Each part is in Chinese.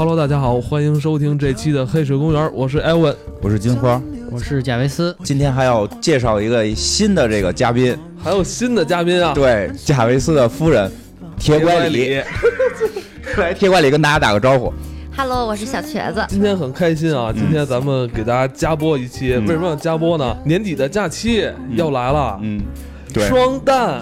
Hello，大家好，欢迎收听这期的黑水公园，我是艾文，我是金花，我是贾维斯。今天还要介绍一个新的这个嘉宾，还有新的嘉宾啊，对，贾维斯的夫人铁拐李，来铁拐李跟大家打个招呼。Hello，我是小瘸子。今天很开心啊，今天咱们给大家加播一期，为什么要加播呢？年底的假期要来了，嗯。对，双旦，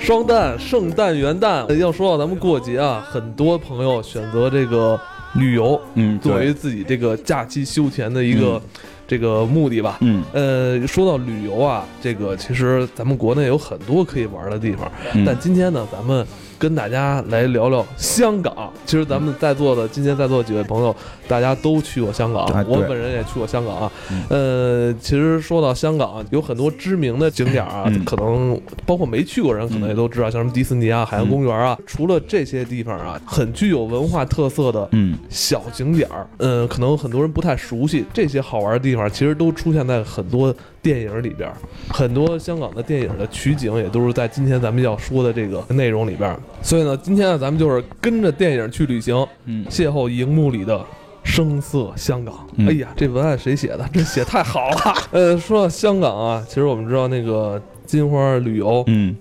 双旦，圣诞、元旦。要说到咱们过节啊，很多朋友选择这个旅游，嗯，作为自己这个假期休闲的一个这个目的吧。嗯，呃，说到旅游啊，这个其实咱们国内有很多可以玩的地方，但今天呢，咱们。跟大家来聊聊香港。其实咱们在座的今天在座几位朋友，大家都去过香港，我本人也去过香港啊。呃，其实说到香港，有很多知名的景点啊，可能包括没去过人可能也都知道，像什么迪士尼啊、海洋公园啊。除了这些地方啊，很具有文化特色的小景点儿，嗯，可能很多人不太熟悉。这些好玩的地方，其实都出现在很多。电影里边，很多香港的电影的取景也都是在今天咱们要说的这个内容里边。所以呢，今天呢，咱们就是跟着电影去旅行，嗯，邂逅荧幕里的声色香港。哎呀，这文案谁写的？这写太好了。呃，说到香港啊，其实我们知道那个金花旅游，嗯。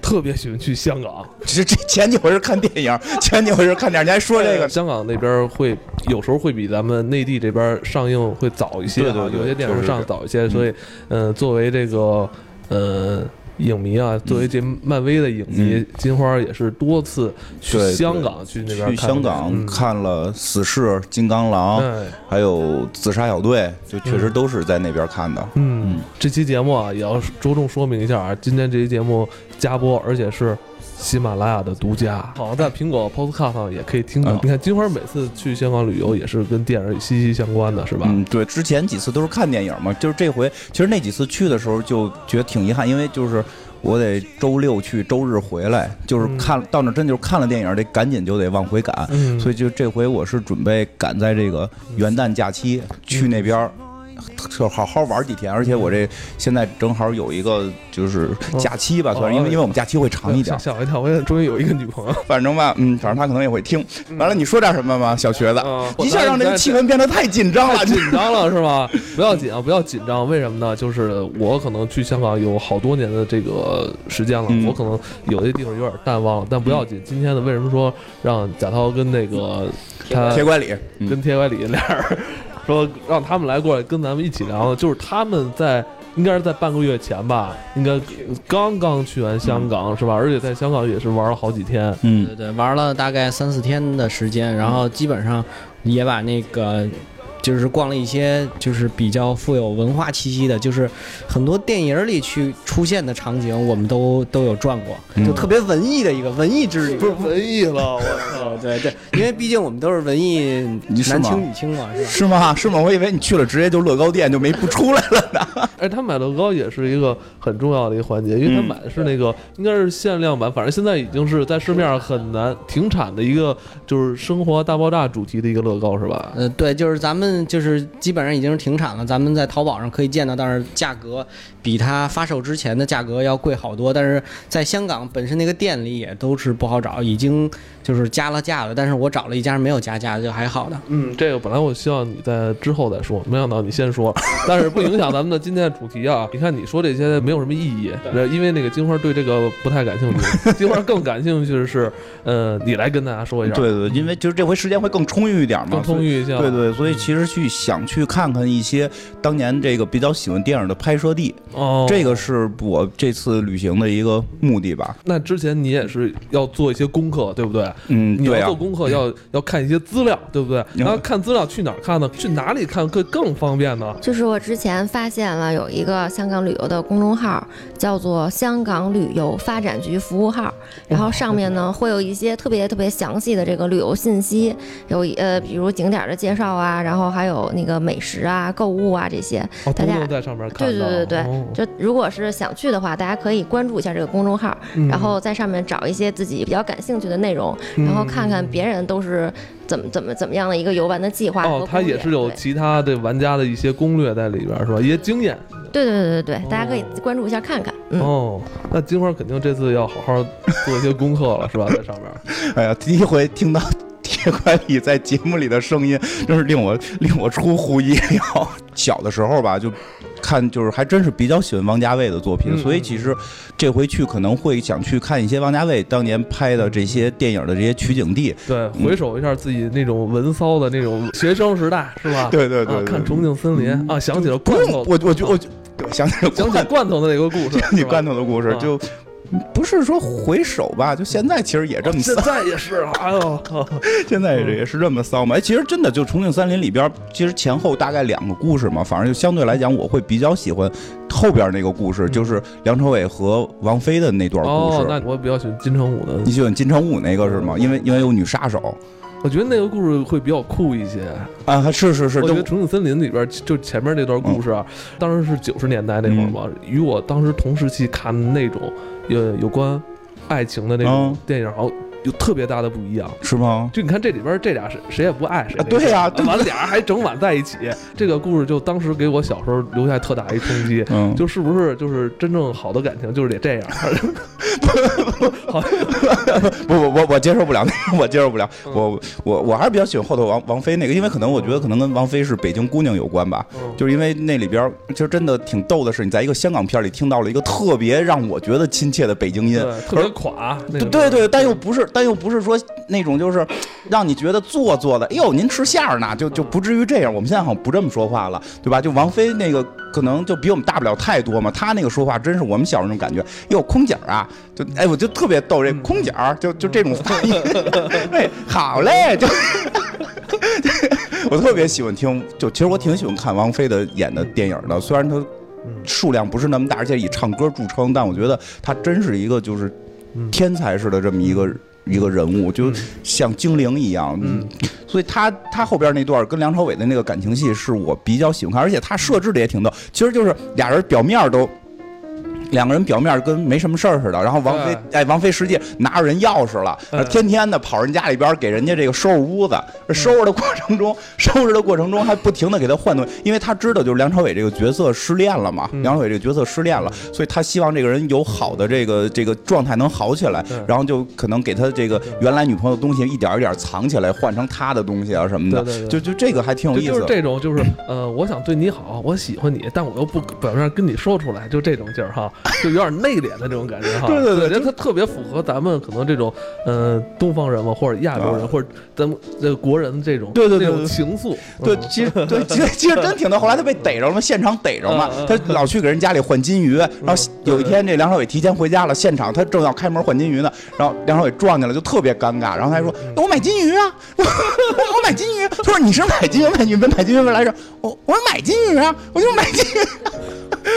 特别喜欢去香港，其实这前几回是看电影，前几回是看电影。你还说这个，香港那边会有时候会比咱们内地这边上映会早一些，对对，有些电影上早一些，所以，嗯，作为这个，呃。影迷啊，作为这漫威的影迷，金花也是多次去香港去那边去香港看了《死侍》《金刚狼》，还有《自杀小队》，就确实都是在那边看的。嗯，这期节目啊，也要着重说明一下啊，今天这期节目加播，而且是。喜马拉雅的独家，好像在苹果 Podcast 上也可以听到。你看金花每次去香港旅游也是跟电影息息相关的，是吧？嗯，对，之前几次都是看电影嘛，就是这回其实那几次去的时候就觉得挺遗憾，因为就是我得周六去，周日回来，就是看到那真就是看了电影得赶紧就得往回赶，所以就这回我是准备赶在这个元旦假期去那边。就好好玩几天，而且我这现在正好有一个就是假期吧，算是因为因为我们假期会长一点。吓我一跳，我终于有一个女朋友。反正吧，嗯，反正他可能也会听。完了，你说点什么吗，小瘸子？一下让这个气氛变得太紧张了，紧张了 是吧？不要紧啊，不要紧张。为什么呢？就是我可能去香港有好多年的这个时间了，我可能有些地方有点淡忘了，但不要紧。今天呢，为什么说让贾涛跟那个他铁拐李跟铁拐李俩人？说让他们来过来跟咱们一起聊，就是他们在应该是在半个月前吧，应该刚刚去完香港是吧？而且在香港也是玩了好几天，嗯，对对，玩了大概三四天的时间，然后基本上也把那个。就是逛了一些，就是比较富有文化气息的，就是很多电影里去出现的场景，我们都都有转过，就特别文艺的一个文艺之旅。不是文艺了，我操！对对，因为毕竟我们都是文艺男青女青嘛，是吧？是吗？是吗？我以为你去了直接就乐高店就没不出来了呢。哎，他买乐高也是一个很重要的一个环节，因为他买的是那个应该是限量版，反正现在已经是在市面上很难停产的一个，就是生活大爆炸主题的一个乐高，是吧？呃，对，就是咱们。就是基本上已经是停产了，咱们在淘宝上可以见到，但是价格比它发售之前的价格要贵好多。但是在香港本身那个店里也都是不好找，已经就是加了价了。但是我找了一家没有加价的，就还好的。嗯，这个本来我希望你在之后再说，没想到你先说，但是不影响咱们的今天的主题啊。你看你说这些没有什么意义，因为那个金花对这个不太感兴趣，金花更感兴趣的是，呃，你来跟大家说一下。对对，因为就是这回时间会更充裕一点嘛，更充裕一些。对对，所以其实。是去想去看看一些当年这个比较喜欢电影的拍摄地哦，这个是我这次旅行的一个目的吧。那之前你也是要做一些功课，对不对？嗯，你要做功课，要要看一些资料，对不对？然后看资料去哪儿看呢？去哪里看会更方便呢？就是我之前发现了有一个香港旅游的公众号，叫做香港旅游发展局服务号，然后上面呢会有一些特别特别详细的这个旅游信息，有呃比如景点的介绍啊，然后。还有那个美食啊、购物啊这些，大家在上面看。对对对对对，就如果是想去的话，大家可以关注一下这个公众号，然后在上面找一些自己比较感兴趣的内容，然后看看别人都是怎么怎么怎么样的一个游玩的计划。哦，它也是有其他的玩家的一些攻略在里边，是吧？一些经验。对对对对对，大家可以关注一下看看。哦，那金花肯定这次要好好做一些功课了，是吧？在上面。哎呀，第一回听到。铁拐李在节目里的声音，真是令我令我出乎意料。小的时候吧，就看就是还真是比较喜欢王家卫的作品，嗯。所以其实这回去可能会想去看一些王家卫当年拍的这些电影的这些取景地。对，回首一下自己那种文骚的那种学生时代，是吧？对对对对啊看《重庆森林》啊，想起了，罐头，我我就我就想起了想起罐罐头的那个故事，想起罐头，的故事，啊。就不是说回首吧，就现在其实也这么骚，现在也是啊，哎呦，现在也是这么骚嘛。哎，其实真的就《重庆森林》里边，其实前后大概两个故事嘛，反正就相对来讲，我会比较喜欢后边那个故事，就是梁朝伟和王菲的那段故事哦，事。那我比较喜欢金城武的你，喜欢金城武那个是吗？因为因为有女杀手我觉得那个故事会比较酷一些。啊，是是是，我觉得《重庆森林》里边就前面那段故事啊，当时是九十年代那会儿嘛，与我当时同时期看的那种有有关爱情的那种嗯电影，好像有特别大的不一样。是吗？就你看这里边这俩谁谁也不爱谁啊，对呀对完了俩人还整晚在一起，这个故事就当时给我小时候留下特大一冲击。嗯，就是不是就是真正好的感情就是得这样？好，不不我我接受不了那个，我接受不了。嗯我我我还是比较喜欢后头王王菲那个，因为可能我觉得可能跟王菲是北京姑娘有关吧。嗯就是因为那里边儿其实真的挺逗的是，你在一个香港片里听到了一个特别让我觉得亲切的北京音，对，特别垮，对对对，但又不是，但又不是说那种就是让你觉得做作的。哎呦，您吃馅儿呢，就就不至于这样。我们现在好像不这么说话了，对吧？就王菲那个可能就比我们大不了太多嘛，他那个说话真是我们小时候那种感觉。哟，空姐儿啊，就哎，我就特别逗这空姐儿，就就这种发音，哎，好嘞，就。我特别喜欢听，就其实我挺喜欢看王菲的演的电影的，虽然她数量不是那么大，而且以唱歌著称，但我觉得她真是一个就是嗯天才式的这么一个一个人物，就嗯像精灵一样。嗯，所以他他后边那段跟梁朝伟的那个感情戏是我比较喜欢看，而且他设置的也挺逗，其实就是俩人表面都。两个人表面跟没什么事儿似的，然后王菲，哎，王菲实际拿着人钥匙了，哎天天的跑人家里边给人家这个收拾屋子，收拾的过程中，收拾的过程中还不停的给他换东西，因为他知道就是梁朝伟这个角色失恋了嘛，嗯。梁朝伟这个角色失恋了，所以他希望这个人有好的这个这个状态能好起来，然后就可能给他这个原来女朋友的东西一点一点藏起来，换成他的东西啊什么的，就就这个还挺有意思。就是。这种，就是呃，我想对你好，我喜欢你，但我又不表面上跟你说出来，就这种劲儿哈，就有点内敛的这种感觉哈。对对对我觉得他特别符合咱们可能这种呃东方人嘛，或者亚洲人，啊或者咱们这个国人的这种对对对对情愫。对，嗯其实对，其实其实真挺逗。后来他被逮着了嘛，现场逮着嘛他老去给人家里换金鱼。然后有一天，这梁朝伟提前回家了，现场他正要开门换金鱼呢，然后梁朝伟撞见了，就特别尴尬。然后他还说：“嗯我买金鱼啊，我买金鱼。”他说：“你是买金鱼买金鱼买金鱼没来着？”我我说买金鱼啊，我就买金鱼。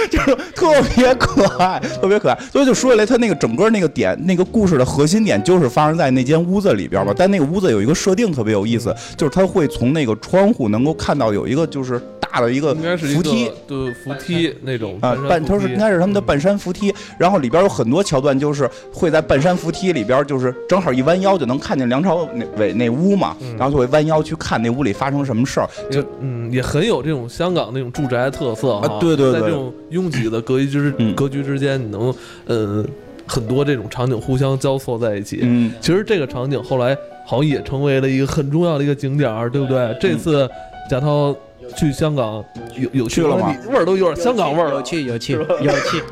就是特别可爱，特别可爱，所以就说起来，他那个整个那个点，那个故事的核心点就是发生在那间屋子里边嘛。但那个屋子有一个设定特别有意思，就是他会从那个窗户能够看到有一个就是大的一个应该是一个扶梯。对扶梯那种啊，半他是应该是他们的半山扶梯，然后里边有很多桥段，就是会在半山扶梯里边，就是正好一弯腰就能看见梁朝伟那屋嘛，然后就会弯腰去看那屋里发生什么事儿，就就嗯也很有这种香港那种住宅特色。啊对对对在这种拥挤的格局之嗯格局之间，你能呃很多这种场景互相交错在一起。嗯，其实这个场景后来好像也成为了一个很重要的一个景点儿，对不对？这次贾涛去香港有有去了吗味儿都有点香港味儿了。有趣有趣有趣。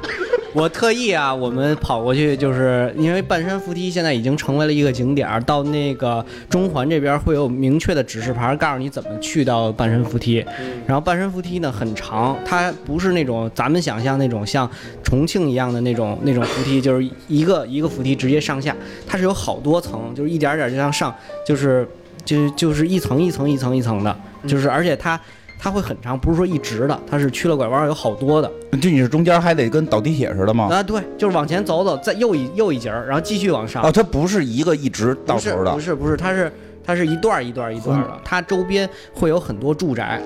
我特意啊，我们跑过去，就是因为半山扶梯现在已经成为了一个景点儿，到那个中环这边会有明确的指示牌，告诉你怎么去到半山扶梯。然后半山扶梯呢很长，它不是那种咱们想象那种像重庆一样的那种那种扶梯，就是一个一个扶梯直接上下，它是有好多层，就是一点儿点儿就像上，就是就就是一层一层一层一层的，就是而且它。它会很长，不是说一直的，它是曲了拐弯，有好多的。就你是中间还得跟倒地铁似的吗？啊，对，就是往前走走，再右一右一节儿，然后继续往上。哦，它不是一个一直到头的不，是不是，它是它是一段儿一段儿一段儿的，它周边会有很多住宅，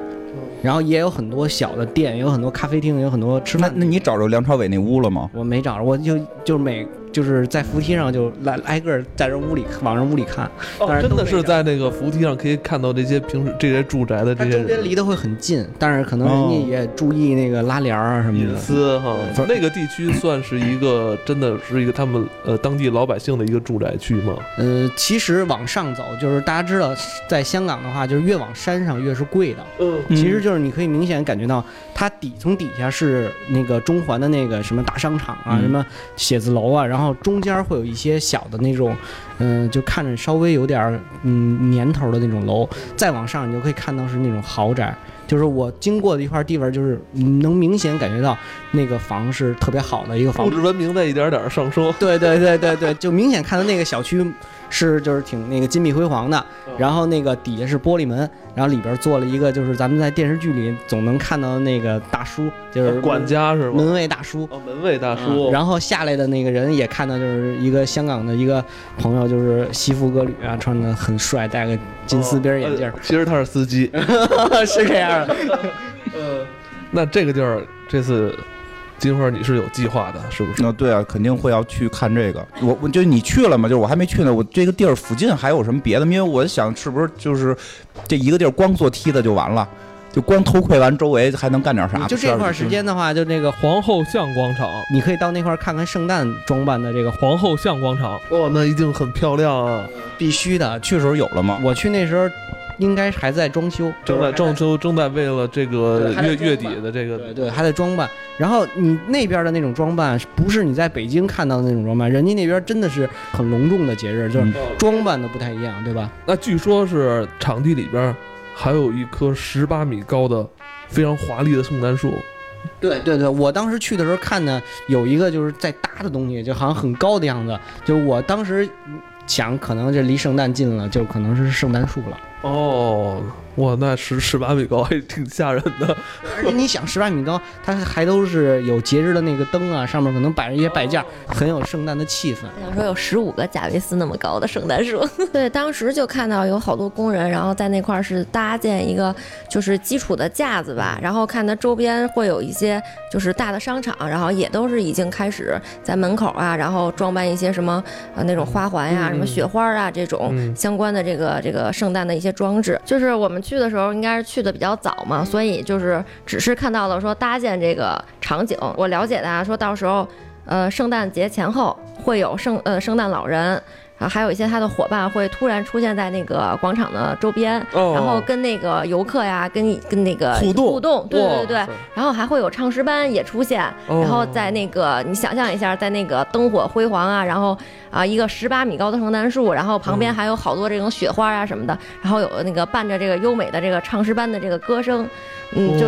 然后也有很多小的店，也有很多咖啡厅，也有很多吃饭。那那你找着梁朝伟那屋了吗？我没找着，我就就是每就是在扶梯上就来挨个儿在这屋里往这屋里看，但是真的是在那个扶梯上可以看到这些平时这些住宅的这些人周边离得会很近，但是可能人家也注意那个拉帘儿啊什么隐。私哈。那个地区算是一个真的是一个他们呃当地老百姓的一个住宅区吗？呃，其实往上走，就是大家知道，在香港的话，就是越往山上越是贵的。嗯其实就是你可以明显感觉到，它底从底下是那个中环的那个什么大商场啊，嗯什么写字楼啊，然后中间会有一些小的那种，嗯、就看着稍微有点儿嗯年头的那种楼，再往上你就可以看到是那种豪宅。就是我经过的一块地方，就是嗯能明显感觉到那个房是特别好的一个房物质文明在一点点上升。对对对对对，就明显看到那个小区是就是挺那个金碧辉煌的，然后那个底下是玻璃门，然后里边做了一个就是咱们在电视剧里总能看到的那个大叔，就是管家是吗？门卫大叔。哦，门卫大叔。嗯然后下来的那个人也看到，就是一个香港的一个朋友，就是西服革履啊，穿的很帅，戴个金丝边眼镜呃，其实他是司机。是这样的。呃，那这个地儿这次金花你是有计划的，是不是？那对啊，肯定会要去看这个。我我就你去了吗？就是我还没去呢。我这个地儿附近还有什么别的？因为我想是不是就是这一个地儿光做梯子就完了，就光偷窥完周围还能干点啥？就这块时间的话，就那个皇后像广场，你可以到那块儿看看圣诞装扮的这个，皇后像广场，哇，那一定很漂亮啊！必须的。去时候有了吗？我去那时候应该还在装修，正在装修，正在为了这个月月底的这个对对，还在装扮。然后你那边的那种装扮，不是你在北京看到的那种装扮，人家那边真的是很隆重的节日，就是嗯装扮的不太一样，对吧？那据说是场地里边还有一棵十八米高的非常华丽的圣诞树，对对对，我当时去的时候看呢，有一个就是在搭的东西，就好像很高的样子。就我当时想，可能这离圣诞近了，就可能是圣诞树了。哦，哇，那十十八米高还挺吓人的。而且你想，十八米高，它还都是有节日的那个灯啊，上面可能摆着一些摆件，很有圣诞的气氛。我想说有十五个贾维斯那么高的圣诞树，对，当时就看到有好多工人，然后在那块儿是搭建一个就是基础的架子吧，然后看它周边会有一些就是大的商场，然后也都是已经开始在门口啊，然后装扮一些什么呃那种花环呀、嗯什么雪花啊这种嗯相关的这个这个圣诞的一些装置。就是我们去的时候应该是去的比较早嘛，所以就是只是看到了说搭建这个场景。我了解的啊，说到时候呃圣诞节前后会有圣呃圣诞老人。啊，还有一些他的伙伴会突然出现在那个广场的周边，哦然后跟那个游客呀，跟跟那个互动互动，对对对然后还会有唱诗班也出现，哦然后在那个你想象一下，在那个灯火辉煌啊，然后啊一个十八米高的圣诞树，然后旁边还有好多这种雪花啊什么的，然后有那个伴着这个优美的这个唱诗班的这个歌声，嗯，就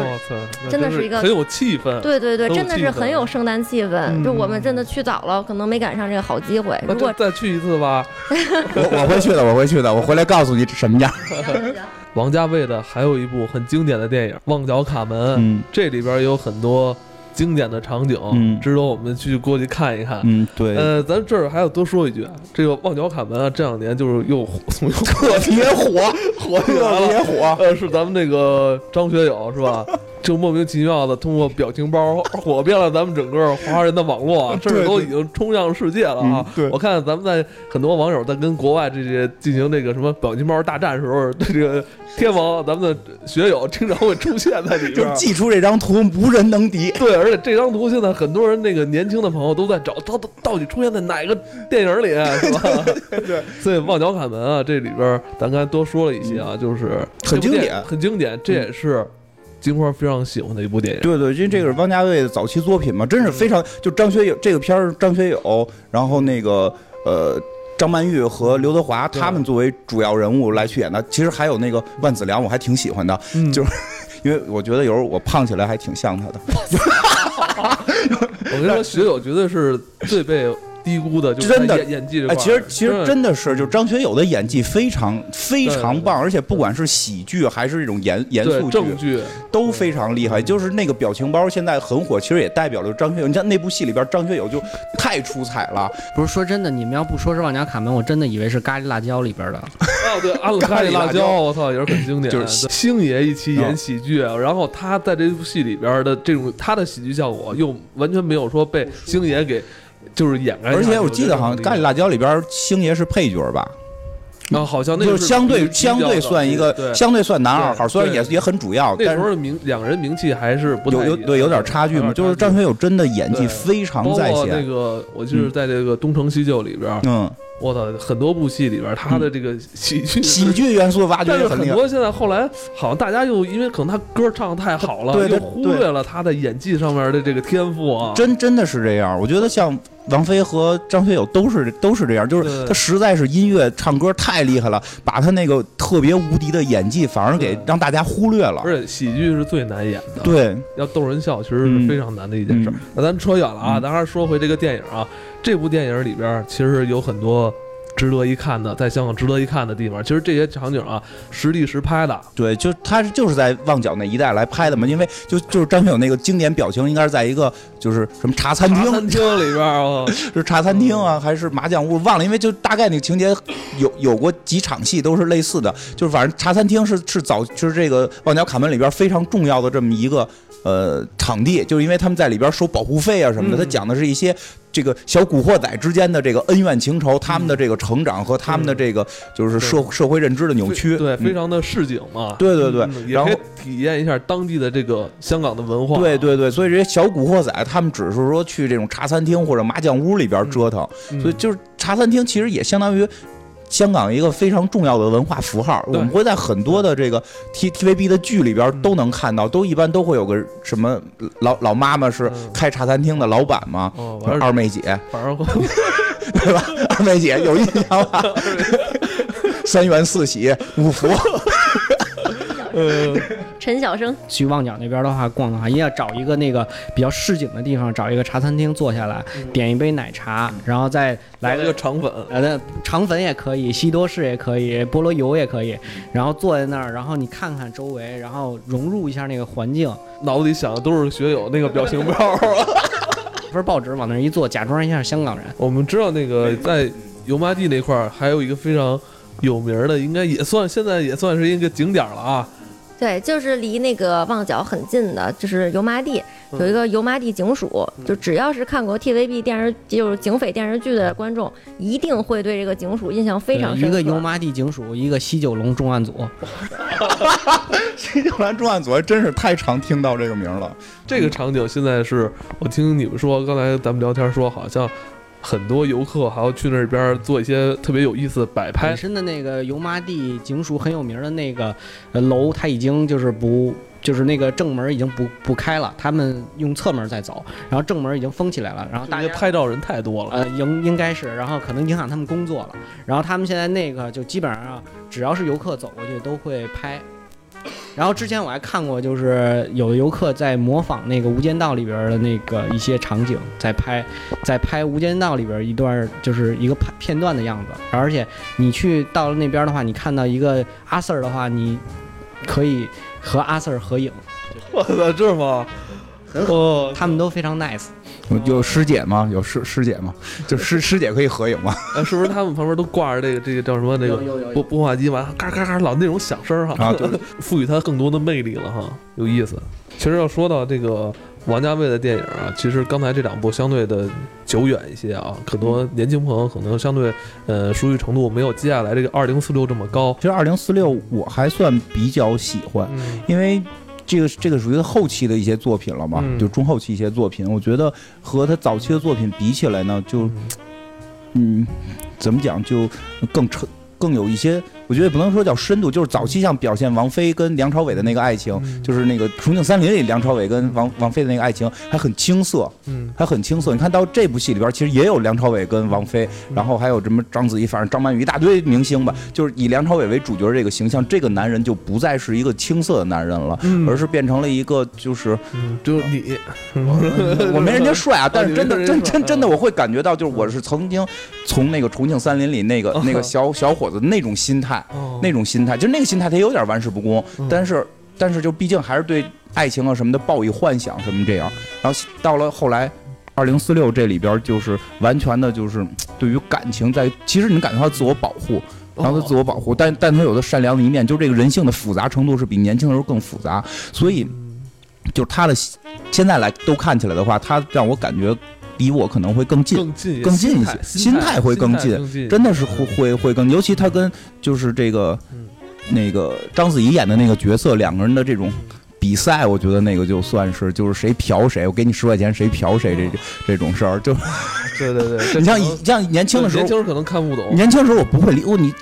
真的是一个很有气氛。对对对，真的是很有圣诞气氛。嗯就我们真的去早了，可能没赶上这个好机会。那如果再去一次吧。我我会去的，我会去的，我回来告诉你什么样。王家卫的还有一部很经典的电影《旺角卡门》，嗯这里边有很多经典的场景，嗯值得我们去过去看一看。嗯，对，呃，咱这儿还要多说一句啊，这个旺角卡门啊，这两年就是又 又特别火，火起来特别了。火。呃，是咱们那个张学友是吧？就莫名其妙的通过表情包火遍了咱们整个华人的网络啊，甚至都已经冲向世界了啊嗯！对我看咱们在很多网友在跟国外这些进行这个什么表情包大战时候，这个天王咱们的学友经常会出现在里边儿。就寄出这张图，无人能敌。对，而且这张图现在很多人那个年轻的朋友都在找，它到到底出现在哪个电影里，是吧？对，所以《旺角卡门》啊，这里边咱刚才多说了一些啊，就是很经典很经典，这也是金花非常喜欢的一部电影。对对，因为这个是汪家卫的早期作品嘛，真是非常就张学友这个片儿，张学友，然后那个呃。张曼玉和刘德华他们作为主要人物来去演的，其实还有那个万梓良，我还挺喜欢的，嗯就是因为我觉得有时候我胖起来还挺像他的。我跟你说，学友绝对是最被低估的，就真的演演技这块哎，其实其实嗯真的是，就张学友的演技非常非常棒，而且不管是喜剧还是这种严严肃剧，正剧，都非常厉害。就是那个表情包现在很火，其实也代表了张学友。你像那部戏里边，张学友就太出彩了。不是说真的，你们要不说是旺角卡门，我真的以为是咖喱辣椒里边的。哦，对，安了咖喱辣椒，我操，也是很经典。就是星爷一起演喜剧，然后他在这部戏里边的这种他的喜剧效果，又完全没有说被星爷给就是掩盖。而且我记得好像《咖喱辣椒》里边星爷是配角吧？啊，好像那就是相对相对算一个相对算男二号，虽然也也很主要，那时候名两人名气还是不有有对有点差距嘛。就是张学友真的演技非常在线。那个我就是在这个《东成西就》里边，嗯。我操，很多部戏里边，他的这个喜剧喜剧元素挖掘但是很多现在后来好像大家又因为可能他歌唱的太好了，又忽略了他的演技上面的这个天赋啊。真真的是这样，我觉得像王菲和张学友都是都是这样，就是他实在是音乐唱歌太厉害了，把他那个特别无敌的演技反而给让大家忽略了。而且喜剧是最难演的，对，要逗人笑其实是非常难的一件事。那咱扯远了啊，咱还是说回这个电影啊，这部电影里边其实有很多。值得一看的，在香港值得一看的地方，其实这些场景啊，实地实拍的。对，就他就是在旺角那一带来拍的嘛，因为就就是张学友那个经典表情，应该是在一个就是什么茶餐厅餐厅里边啊，是茶餐厅啊，还是麻将屋？忘了，因为就大概那个情节有有过几场戏都是类似的，就是反正茶餐厅是是早就是这个旺角卡门里边非常重要的这么一个呃场地，就是因为他们在里边收保护费啊什么的，他讲的是一些。这个小古惑仔之间的这个恩怨情仇，他们的这个成长和他们的这个就是社社会认知的扭曲，对，非常的市井嘛。对对对，然后体验一下当地的这个香港的文化。对对对，所以这些小古惑仔他们只是说去这种茶餐厅或者麻将屋里边折腾，所以就是茶餐厅其实也相当于。香港一个非常重要的文化符号，我们会在很多的这个 T T V B 的剧里边都能看到，都一般都会有个什么老老妈妈是开茶餐厅的老板嘛，二妹姐，对吧？二妹姐有印象吧？三元四喜五福。呃，陈小生。去旺角那边的话逛的话，一定要找一个那个比较市井的地方，找一个茶餐厅坐下来，点一杯奶茶，然后再来个肠粉，呃，那肠粉也可以，西多士也可以，菠萝油也可以，然后坐在那儿，然后你看看周围，然后融入一下那个环境，脑子里想的都是学友那个表情包，份报纸往那一坐，假装一下香港人。我们知道那个在油麻地那块儿还有一个非常有名的，应该也算现在也算是一个景点了啊。对，就是离那个旺角很近的，就是油麻地有一个油麻地警署，就只要是看过 TVB 电视就是警匪电视剧的观众，一定会对这个警署印象非常深刻。一个油麻地警署，一个西九龙重案组。西九龙重案组还真是太常听到这个名了。这个场景现在是我听你们说，刚才咱们聊天说好像。很多游客还要去那边做一些特别有意思的摆拍。本身的那个油麻地警署很有名的那个楼，它已经就是不，就是那个正门已经不不开了，他们用侧门在走，然后正门已经封起来了。然后大家拍照人太多了，呃，应应该是，然后可能影响他们工作了。然后他们现在那个就基本上，只要是游客走过去都会拍。然后之前我还看过，就是有的游客在模仿那个《无间道》里边的那个一些场景，在拍，在拍《无间道》里边一段，就是一个片片段的样子。而且你去到了那边的话，你看到一个阿 Sir 的话，你可以和阿 Sir 合影。我操，这吗？哦，他们都非常 nice。有师姐吗？有师师姐吗？就师师姐可以合影吗？是不是他们旁边都挂着这个这个叫什么那个播播放机嘛？嘎嘎嘎，老那种响声哈，赋予它更多的魅力了哈，有意思。其实要说到这个王家卫的电影啊，其实刚才这两部相对的久远一些啊，很多年轻朋友可能相对呃熟悉程度没有接下来这个二零四六这么高。其实二零四六我还算比较喜欢，因为。这个这个属于后期的一些作品了嘛？就中后期一些作品，我觉得和他早期的作品比起来呢，就嗯，怎么讲就更成更有一些。我觉得也不能说叫深度，就是早期像表现王菲跟梁朝伟的那个爱情，就是那个《重庆森林》里梁朝伟跟王王菲的那个爱情还很青涩，嗯，还很青涩。你看到这部戏里边，其实也有梁朝伟跟王菲，然后还有什么章子怡，反正张曼玉一大堆明星吧，就是以梁朝伟为主角这个形象，这个男人就不再是一个青涩的男人了，而是变成了一个就是，就是你，我没人家帅啊，但是真的真真真的我会感觉到，就是我是曾经从那个《重庆森林》里那个那个小小伙子那种心态。那种心态，就那个心态，他有点玩世不恭，但是，但是就毕竟还是对爱情啊什么的抱以幻想什么这样。然后到了后来，二零四六这里边就是完全的，就是对于感情在，其实你感觉他自我保护，然后他自我保护，但但他有的善良的一面，就这个人性的复杂程度是比年轻的时候更复杂。所以，就是他的现在来都看起来的话，他让我感觉离我可能会更近。更近更近一些心心态会更近近，真的是会会会更，尤其他跟就是这个嗯那个章子怡演的那个角色，两个人的这种比赛，我觉得那个就算是就是谁嫖谁，我给你十块钱，谁嫖谁这这种事儿，就对 对对，你像可能以像年轻的时候年。轻时候可能看不懂，年轻的时候我不会理我，你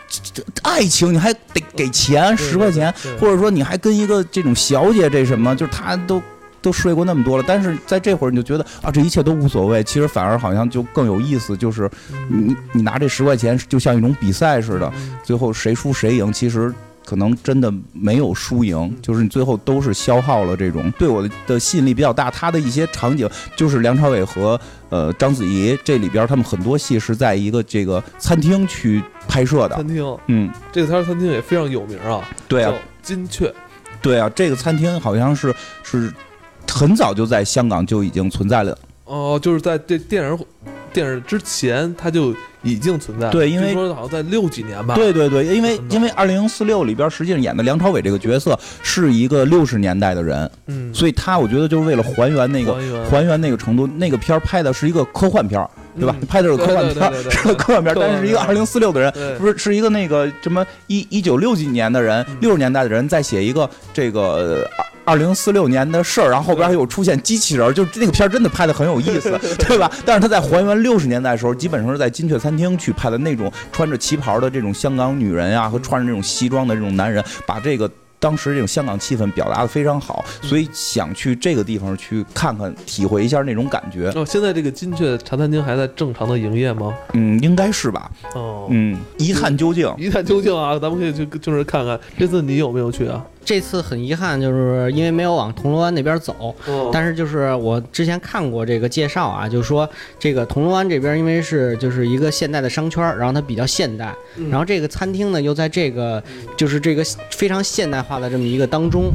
爱情你还得给钱十块钱，或者说你还跟一个这种小姐这什么，就是他都都睡过那么多了，但是在这会儿你就觉得啊，这一切都无所谓，其实反而好像就更有意思，就是你你拿这十块钱就像一种比赛似的，嗯最后谁输谁赢，其实。可能真的没有输赢，就是你最后都是消耗了这种对我的的吸引力比较大。他的一些场景，就是梁朝伟和呃章子怡这里边，他们很多戏是在一个这个餐厅去拍摄的。餐厅嗯，这个餐餐厅也非常有名啊，对啊叫，金雀，对啊，这个餐厅好像是是很早就在香港就已经存在了。哦，就是在这电影电影之前，它就已经存在了。对因为据说好像在六几年吧。对对对，因为因为二零四六里边实际上演的梁朝伟这个角色是一个六十年代的人，嗯，所以他我觉得就是为了还原那个还原还原那个程度，那个片儿拍的是一个科幻片儿，对吧？嗯拍的是科幻片 是个科幻片儿，但是是一个片二零四六的人，不是是一个那个什么一一九六几年的人嗯，六十年代的人在写一个这个二零四六年的事儿，然后后边还有出现机器人儿，就那个片儿真的拍的很有意思，对吧？但是他在还原六十年代的时候，基本上是在金雀餐厅去拍的那种穿着旗袍的这种香港女人啊，和穿着这种西装的这种男人，把这个。当时这种香港气氛表达的非常好，所以想去这个地方去看看，体会一下那种感觉。哦，现在这个金雀茶餐厅还在正常的营业吗？嗯，应该是吧？哦，嗯，一探究竟。一探究竟啊，咱们可以去就是看看，这次你有没有去啊？这次很遗憾，就是因为没有往铜锣湾那边走，哦但是就是我之前看过这个介绍啊，就是说这个铜锣湾这边因为是就是一个现代的商圈，然后它比较现代，嗯然后这个餐厅呢又在这个就是这个非常现代化的这么一个当中。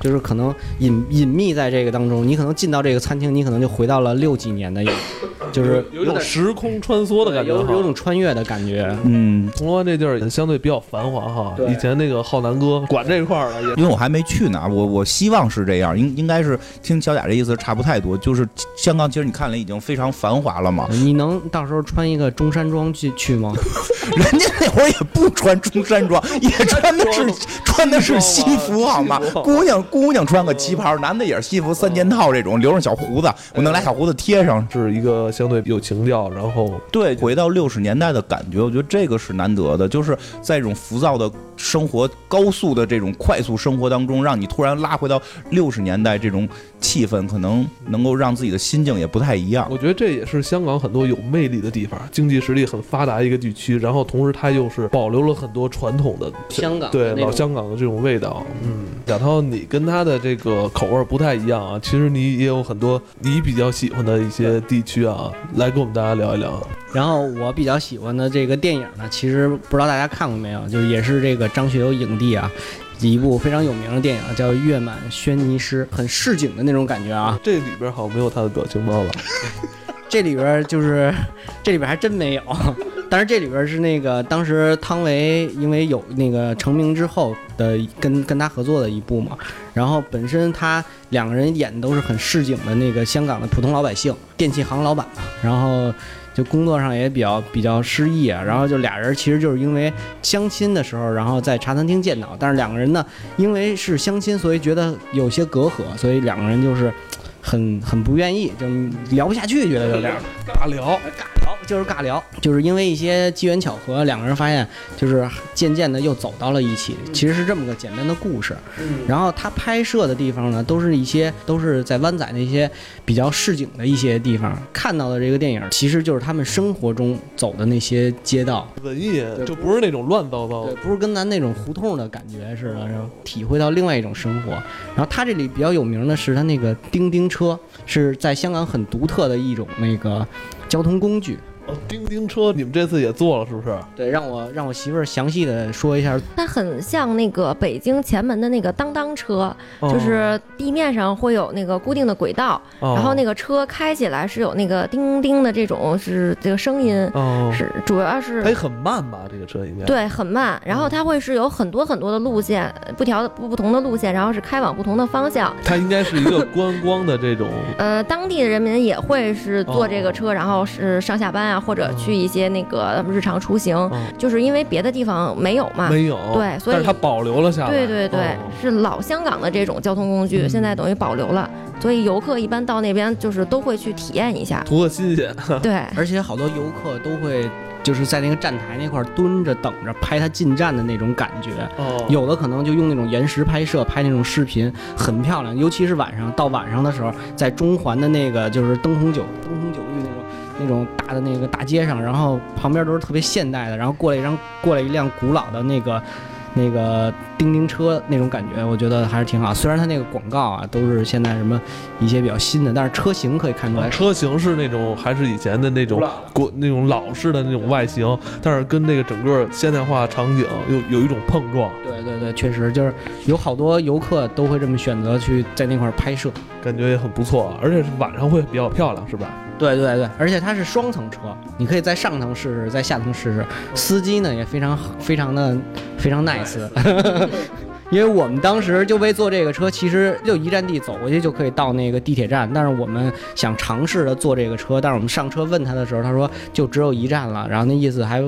就是可能隐隐秘在这个当中，你可能进到这个餐厅，你可能就回到了六几年的，就是有一种时空穿梭的感觉。有有种穿越的感觉。嗯，铜锣湾这地儿相对比较繁华哈，以前那个浩南哥管这块儿的因为我还没去呢，我我希望是这样，应应该是听小贾这意思差不太多，就是香港其实你看了已经非常繁华了嘛，你能到时候穿一个中山装去去吗？人家那会儿也不穿中山装，也穿的是穿的是西服好吗？姑娘姑娘穿个旗袍，男的也是西服三件套这种，留上小胡子，我弄俩小胡子贴上。是一个相对有情调，然后对，回到六十年代的感觉，我觉得这个是难得的，就是在这种浮躁的生活、高速的这种快速生活当中，让你突然拉回到六十年代这种气氛，可能能够让自己的心境也不太一样。我觉得这也是香港很多有魅力的地方，经济实力很发达一个地区，然后同时它又是保留了很多传统的香港对老香港的这种味道。嗯，贾涛，你跟他的这个口味不太一样啊，其实你也有很多你比较喜欢的一些地区啊，来跟我们大家聊一聊。然后我比较喜欢的这个电影呢，其实不知道大家看过没有，就是也是这个张学友影帝啊，一部非常有名的电影叫《月满轩尼诗》，很市井的那种感觉啊。这里边好像没有他的表情包了。这里边就是这里边还真没有，但是这里边是那个当时汤唯因为有那个成名之后的跟跟他合作的一部嘛，然后本身他两个人演的都是很市井的那个香港的普通老百姓，电器行老板嘛，然后。就工作上也比较比较失意啊，然后就俩人其实就是因为相亲的时候，然后在茶餐厅见到，但是两个人呢，因为是相亲，所以觉得有些隔阂，所以两个人就是很很不愿意，就聊不下去，觉得有点。尬聊，聊就是尬聊，就是因为一些机缘巧合，两个人发现就是渐渐的又走到了一起，其实是这么个简单的故事。然后他拍摄的地方呢，都是一些都是在湾仔那些比较市井的一些地方看到的这个电影，其实就是他们生活中走的那些街道。文艺就不是那种乱糟糟，的。不是跟咱那种胡同的感觉似的，然后体会到另外一种生活。然后他这里比较有名的是他那个叮叮车，是在香港很独特的一种那个交通工具。哦，叮叮车你们这次也做了是不是？对，让我让我媳妇儿详细的说一下。它很像那个北京前门的那个当当车，哦就是地面上会有那个固定的轨道，哦然后那个车开起来是有那个叮叮的这种是这个声音，哦，是主要是它也很慢吧？这个车应该。对，很慢。然后它会是有很多很多的路线，不调的不不同的路线，然后是开往不同的方向。它应该是一个观光的这种。呃，当地的人民也会是坐这个哦车，然后是上下班啊，或者去一些那个日常出行，哦就是因为别的地方没有嘛。没有，对所以但是它保留了下来。对对对，哦是老香港的这种交通工具，嗯现在等于保留了，所以游客一般到那边就是都会去体验一下。图个新鲜。对，而且好多游客都会就是在那个站台那块儿蹲着等着拍他进站的那种感觉。哦，有的可能就用那种延时拍摄，拍那种视频，很漂亮。尤其是晚上，到晚上的时候，在中环的那个就是灯红酒灯红酒种那种大的那个大街上，然后旁边都是特别现代的，然后过来一张过来一辆古老的那个那个叮叮车那种感觉，我觉得还是挺好。虽然它那个广告啊都是现在什么一些比较新的，但是车型可以看出来车型是那种还是以前的那种国那种老式的那种外形，但是跟那个整个现代化场景有有一种碰撞，对对对，确实就是有好多游客都会这么选择去在那块儿拍摄。感觉也很不错，而且是晚上会比较漂亮，是吧？对对对，而且它是双层车，你可以在上层试试，在下层试试。司机呢也非常非常的非常 nice，因为我们当时就为坐这个车，其实就一站地走过去就可以到那个地铁站，但是我们想尝试着坐这个车，但是我们上车问他的时候，他说就只有一站了，然后那意思还。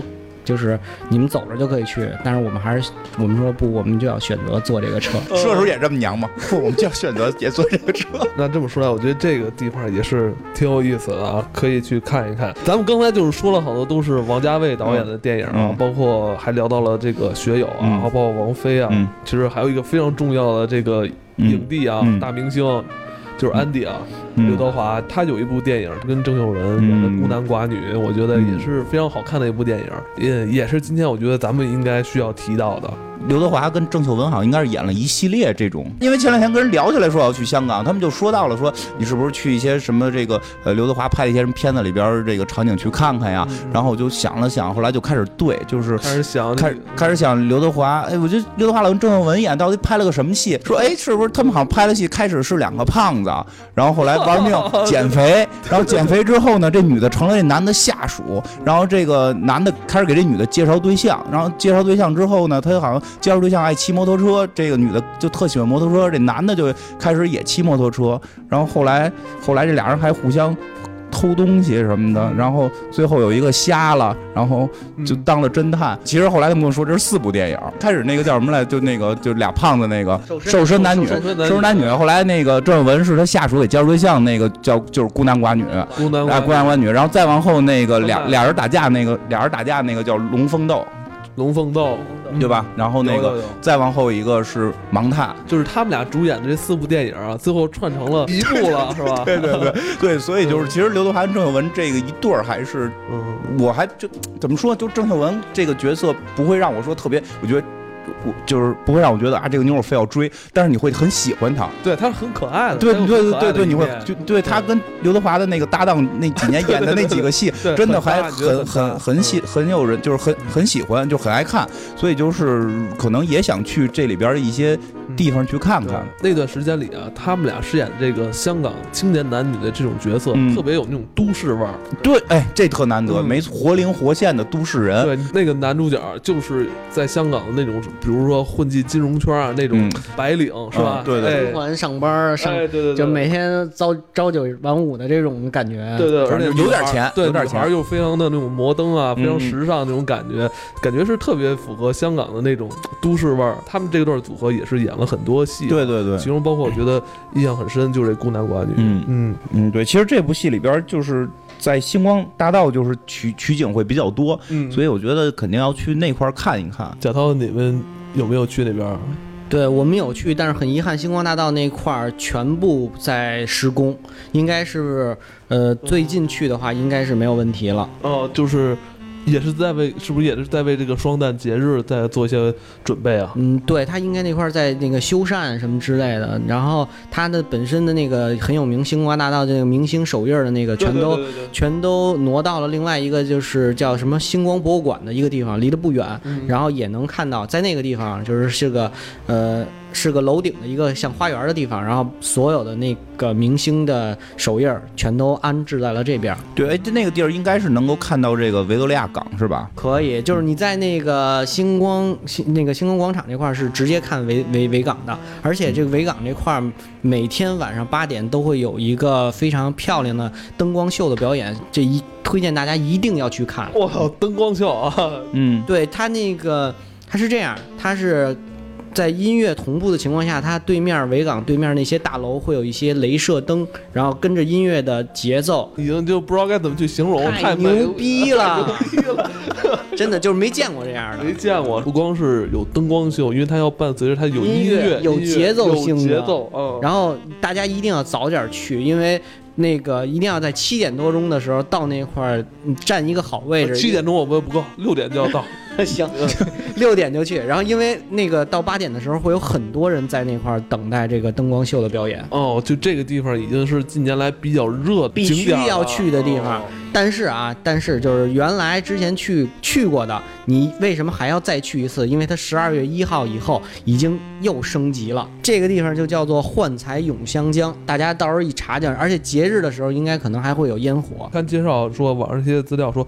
就是你们走着就可以去，但是我们还是我们说不，我们就要选择坐这个车。射手也这么娘吗？不，我们就要选择也坐这个车。那这么说来，我觉得这个地方也是挺有意思的啊，可以去看一看。咱们刚才就是说了好多都是王家卫导演的电影啊，包括还聊到了这个学友啊，嗯还包括王菲啊，嗯其实还有一个非常重要的这个影帝啊，嗯大明星。就是安迪啊，刘德华，他有一部电影跟郑秀文演的《孤男寡女》，我觉得也是非常好看的一部电影，也也是今天我觉得咱们应该需要提到的。刘德华跟郑秀文好像应该是演了一系列这种，因为前两天跟人聊起来说要去香港，他们就说到了说你是不是去一些什么这个呃刘德华拍的一些什么片子里边这个场景去看看呀？然后我就想了想，后来就开始对，就是开始想开开始想刘德华，哎，我觉得刘德华老跟郑秀文演到底拍了个什么戏？说哎，是不是他们好像拍的戏开始是两个胖子，然后后来玩命 减肥，然后减肥之后呢，这女的成了这男的下属，然后这个男的开始给这女的介绍对象，然后介绍对象之后呢，他好像介绍对象爱骑摩托车，这个女的就特喜欢摩托车，这男的就开始也骑摩托车，然后后来后来这俩人还互相。偷东西什么的，然后最后有一个瞎了，然后就当了侦探。其实后来他们跟我说这是四部电影，开始那个叫什么来，就那个就俩胖子那个瘦身男女，瘦身男女。后来那个郑文是他下属给介绍对象，那个叫就是孤男寡女，孤男啊孤男寡女。然后再往后那个俩俩人打架那个俩人打架那个叫龙凤斗，龙凤斗，对吧？然后那个再往后一个是盲探，就是他们俩主演的这四部电影啊，最后串成了 一部了，是吧？对对对对，所以就是其实刘德华跟郑秀文这个一对儿还是嗯，我还就怎么说，就郑秀文这个角色不会让我说特别，我觉得我就是不会让我觉得啊这个妞我非要追，但是你会很喜欢她。对，她是很可爱的，对对对对对，你会就对她跟刘德华的那个搭档那几年 演的那几个戏，真的还很很很很喜很有人就是很很喜欢，就很爱看，所以就是可能也想去这里边的一些地方去看看。那段时间里啊，他们俩饰演这个香港青年男女的这种角色，嗯特别有那种都市味儿。对，哎，这特难得，嗯没错活灵活现的都市人。对，那个男主角就是在香港的那种，比如说混迹金融圈啊那种嗯。白领，是吧？嗯对对。环上班上哎，对对对，就每天朝朝九晚五的这种感觉。对对，而且有点钱对，有点钱。又非常的那种摩登啊，非常嗯时尚那种感觉，感觉是特别符合香港的那种都市味儿。他们这段组合也是演了很多戏，对对对。其中包括我觉得印象很深就是这孤男寡女，嗯。嗯，嗯，对，其实这部戏里边就是在星光大道，就是取取景会比较多，嗯所以我觉得肯定要去那块儿看一看。贾涛，你们有没有去那边儿？对我们有去，但是很遗憾，星光大道那块儿全部在施工，应该是呃最近去的话应该是没有问题了。哦，就是也是在为，是不是也是在为这个双旦节日在做一些准备啊？嗯，对他应该那块儿在那个修缮什么之类的，然后他的本身的那个很有名星光大道这个明星手印儿的那个全都全都挪到了另外一个就是叫什么星光博物馆的一个地方，离得不远，嗯然后也能看到在那个地方就是是个呃是个楼顶的一个像花园的地方，然后所有的那个明星的手印儿全都安置在了这边。对，哎，这那个地儿应该是能够看到这个维多利亚港是吧？可以，就是你在那个星光星那个星光广场这块儿是直接看维维维港的，而且这个维港这块儿每天晚上八点都会有一个非常漂亮的灯光秀的表演，这一推荐大家一定要去看。我操，灯光秀啊！嗯，对它那个它是这样，它是在音乐同步的情况下，它对面维港对面那些大楼会有一些镭射灯，然后跟着音乐的节奏，已经就不知道该怎么去形容，太美牛逼了，真的就是没见过这样的没。见过，不光是有灯光秀，因为它要伴随着它有音乐乐，有节奏性的节奏，嗯，然后大家一定要早点去，因为那个一定要在七点多钟的时候到那块儿嗯占一个好位置。七点钟我们不够，六点就要到。行，六点就去。然后因为那个到八点的时候会有很多人在那块儿等待这个灯光秀的表演，哦，就这个地方已经是近年来比较热的必须要去的地方哦但是啊，但是就是原来之前去去过的，你为什么还要再去一次？因为它十二月一号以后已经又升级了。这个地方就叫做幻彩永香江，大家到时候一查就，而且节日的时候应该可能还会有烟火。看介绍说网上一些资料说，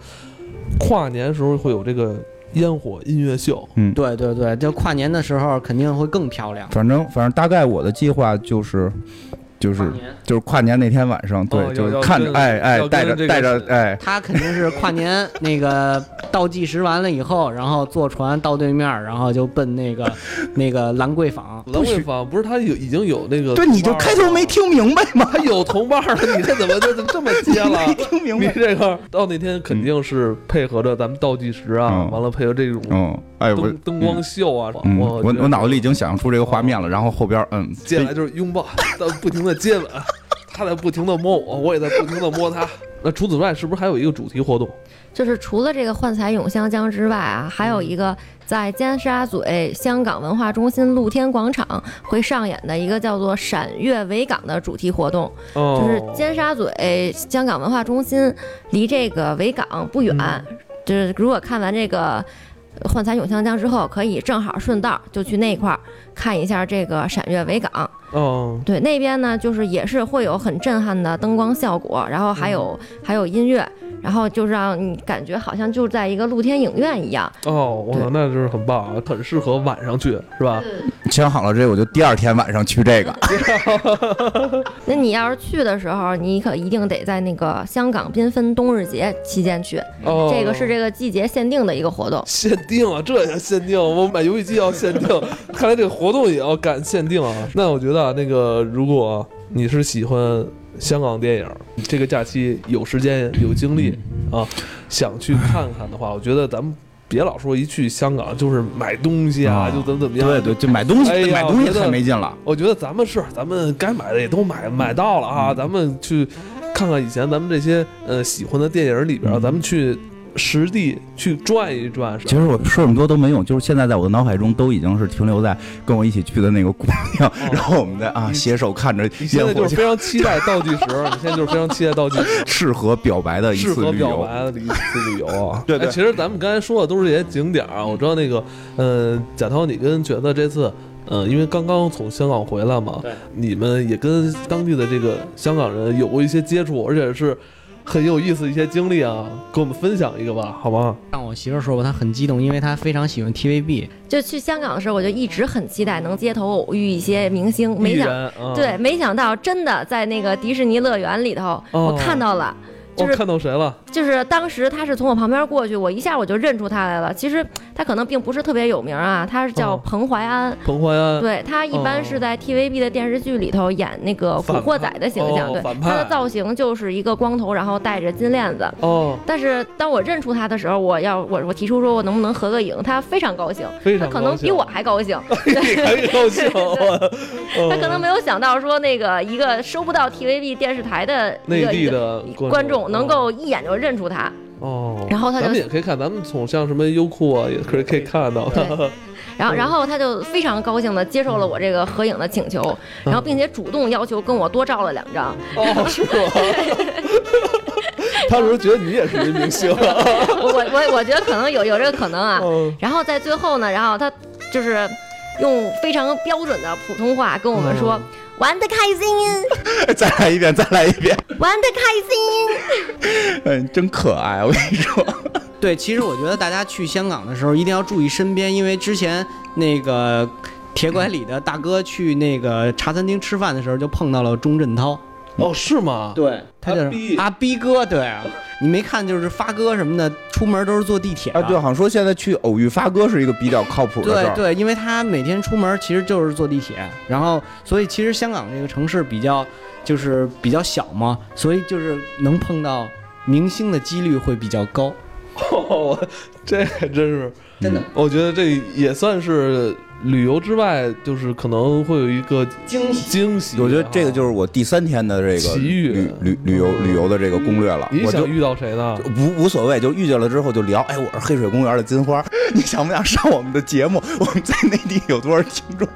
跨年时候会有这个烟火音乐秀。嗯对对对，就跨年的时候肯定会更漂亮。反正反正大概我的计划就是就是就是跨年那天晚上，对，哦就是看着哎哎带着带着是哎，他肯定是跨年那个倒计时完了以后，然后坐船到对面，然后就奔那个 那个兰桂坊。兰桂坊不是他有已经有那个对，你就开头没听明白吗？他有同伴了，你这怎么就这么接了？没听明你白。这个到那天肯定是配合着咱们倒计时啊，嗯完了配合这种嗯，哎我灯灯光秀啊，嗯，我我我脑子里已经想象出这个画面了，然后后边嗯，接下来就是拥抱，到不停的接吻，他在不停的摸我，我也在不停的摸他。那除此之外，是不是还有一个主题活动？就是除了这个幻彩咏香江之外啊，还有一个在尖沙咀香港文化中心露天广场会上演的一个叫做“闪月维港”的主题活动。哦，就是尖沙咀香港文化中心离这个维港不远，就是如果看完这个幻彩咏香江之后，可以正好顺道就去那块儿看一下这个闪月维港。哦，对，那边呢就是也是会有很震撼的灯光效果，然后还有、还有音乐，然后就让你感觉好像就在一个露天影院一样。哦，我，那就是很棒啊，很适合晚上去，是吧？想好了这我就第二天晚上去这个。那你要是去的时候，你可一定得在那个香港缤纷冬日节期间去，哦，这个是这个季节限定的一个活动。限定啊，这也限定，我买游戏机要限定，看来这个活动也要赶限定啊。那我觉得啊，那个如果你是喜欢香港电影，这个假期有时间有精力啊，想去看看的话，我觉得咱们别老说一去香港就是买东西啊，啊。就怎么怎么样。对对，就买东西，买东西太没劲了。我觉得咱们是咱们该买的也都买买到了啊，咱们去看看以前咱们这些呃喜欢的电影里边，嗯。咱们去实地去转一转。其实我说这么多都没用，就是现在在我的脑海中都已经是停留在跟我一起去的那个姑娘，然后我们在啊携手看着你现在就是非常期待倒计时，你现在就是非常期待倒计时，适合表白的一次旅游适合表。白的一次旅游啊。对对哎其实咱们刚才说的都是这些景点啊，我知道那个，呃，贾涛，你跟觉得这次。嗯，因为刚刚从香港回来嘛，你们也跟当地的这个香港人有过一些接触，而且是很有意思的一些经历啊，跟我们分享一个吧，好吗？让我媳妇说吧，她很激动，因为她非常喜欢 TVB。就去香港的时候，我就一直很期待能街头偶遇一些明星，没想，对，没想到真的在那个迪士尼乐园里头，我看到了。我就是看到谁了？就是当时他是从我旁边过去，我一下我就认出他来了。其实他可能并不是特别有名啊，他是叫哦彭淮安。彭淮安，对他一般是在 TVB 的电视剧里头演那个古惑仔的形象，对他的造型就是一个光头，然后戴着金链子。哦，但是当我认出他的时候，我要我我提出说我能不能合个影，他非常高兴，非常他可能比我还高兴。你还高兴，他可能没有想到说那个一个收不到 TVB 电视台的一内地的观众能哦够一眼就认出他。哦，然后他就咱们也可以看，咱们从像什么优酷啊，也可以可以看到。对然后然后他就非常高兴的接受了我这个合影的请求，然后并且主动要求跟我多照了两张。哦，是吗？他是不是觉得你也是一明星？我我我我觉得可能有有这个可能啊。嗯然后在最后呢，然后他就是用非常标准的普通话跟我们说。玩的开心，再来一遍，再来一遍，玩的开心。嗯，真可爱，我跟你说。对，其实我觉得大家去香港的时候一定要注意身边，因为之前那个铁拐李的大哥去那个茶餐厅吃饭的时候，就碰到了钟镇涛。哦，是吗？对，他就是阿逼哥。对啊，你没看就是发哥什么的，出门都是坐地铁啊，对，好像说现在去偶遇发哥是一个比较靠谱的事儿。对对，因为他每天出门其实就是坐地铁，然后所以其实香港这个城市比较就是比较小嘛，所以就是能碰到明星的几率会比较高。哦，这还真是，真的我觉得这也算是旅游之外，就是可能会有一个惊喜惊喜。我觉得这个就是我第三天的这个奇遇旅旅旅游旅游的这个攻略了。我就你想遇到谁呢？无无所谓，就遇见了之后就聊。哎，我是黑水公园的金花，你想不想上我们的节目？我们在内地有多少听众？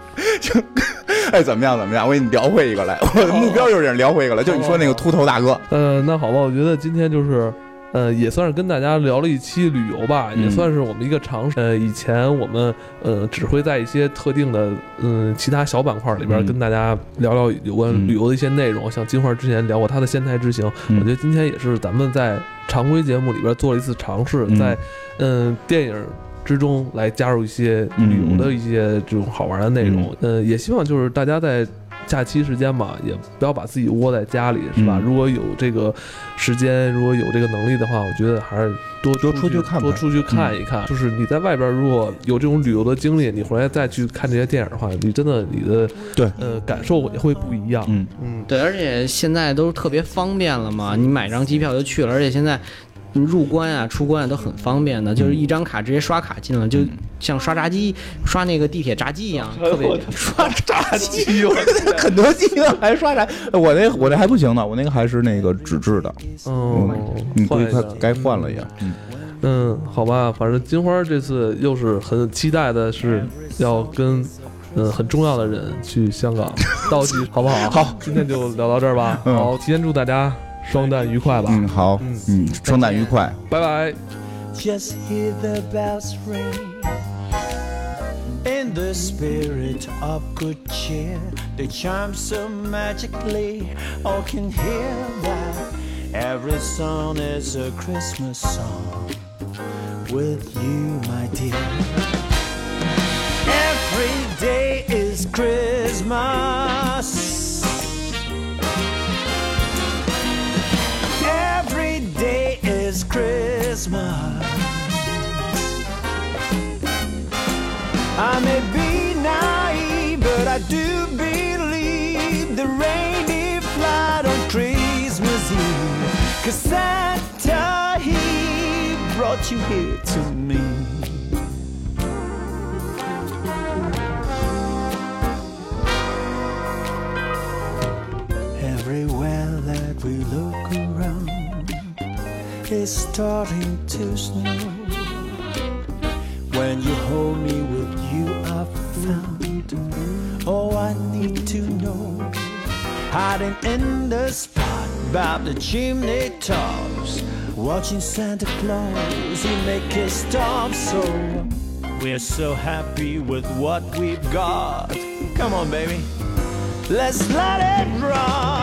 就 哎怎么样怎么样？我给你聊回一个来，我的目标就是让聊回一个来。就你说那个秃头大哥，呃，那好吧，我觉得今天就是。呃，也算是跟大家聊了一期旅游吧，嗯。也算是我们一个尝试。呃，以前我们呃只会在一些特定的嗯其他小板块里边嗯。跟大家聊聊有关嗯旅游的一些内容，像金花之前聊过她的仙台之行，嗯。我觉得今天也是咱们在常规节目里边做了一次尝试，嗯。在嗯电影之中来加入一些旅游的一些这种好玩的内容。呃，也希望就是大家在假期时间嘛，也不要把自己窝在家里，是吧？嗯如果有这个时间，如果有这个能力的话，我觉得还是多多出去去看看多出去看一看。就是你在外边如果有这种旅游的经历，你回来再去看这些电影的话，你真的你的对呃感受也会不一样。嗯，嗯，对，而且现在都特别方便了嘛，你买张机票就去了，而且现在你入关啊、出关啊都很方便的，就是一张卡直接刷卡进了，就像刷炸鸡、刷那个地铁炸鸡一样，特别 刷炸鸡，我 肯德基呢还刷啥？我那我那还不行呢，我那个还是那个纸质的，哦，你估计快该换了也。嗯嗯，好吧，反正金花这次又是很期待的，是要跟嗯很重要的人去香港道喜，好不好？好，今天就聊到这儿吧。嗯好，提前祝大家双旦愉快吧。嗯，好嗯，嗯，圣诞愉快。拜拜。 Just hear the bells ring. In the spirit of good cheer, they chime so magically. All can hear that every song is a Christmas song. With you, my dear. Every day is Christmas. Christmas. I may be naive, but I do believe the reindeer flight on Christmas Eve. Cause Santa, he brought you here to me. It's starting to snow. When you hold me with you, I found all I need to know. Hiding in the spot by the chimney tops, watching Santa Claus, he make his stop. So we're so happy with what we've got. Come on, baby, let's let it rock.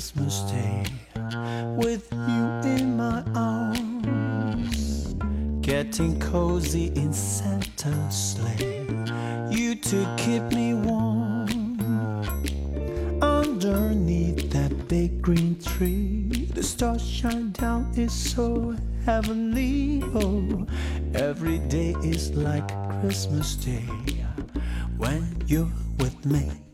Christmas Day with you in my arms. Getting cozy in Santa's sleigh. You to keep me warm. Underneath that big green tree, the stars shine down, it's so heavenly. Oh, every day is like Christmas Day when you're with me.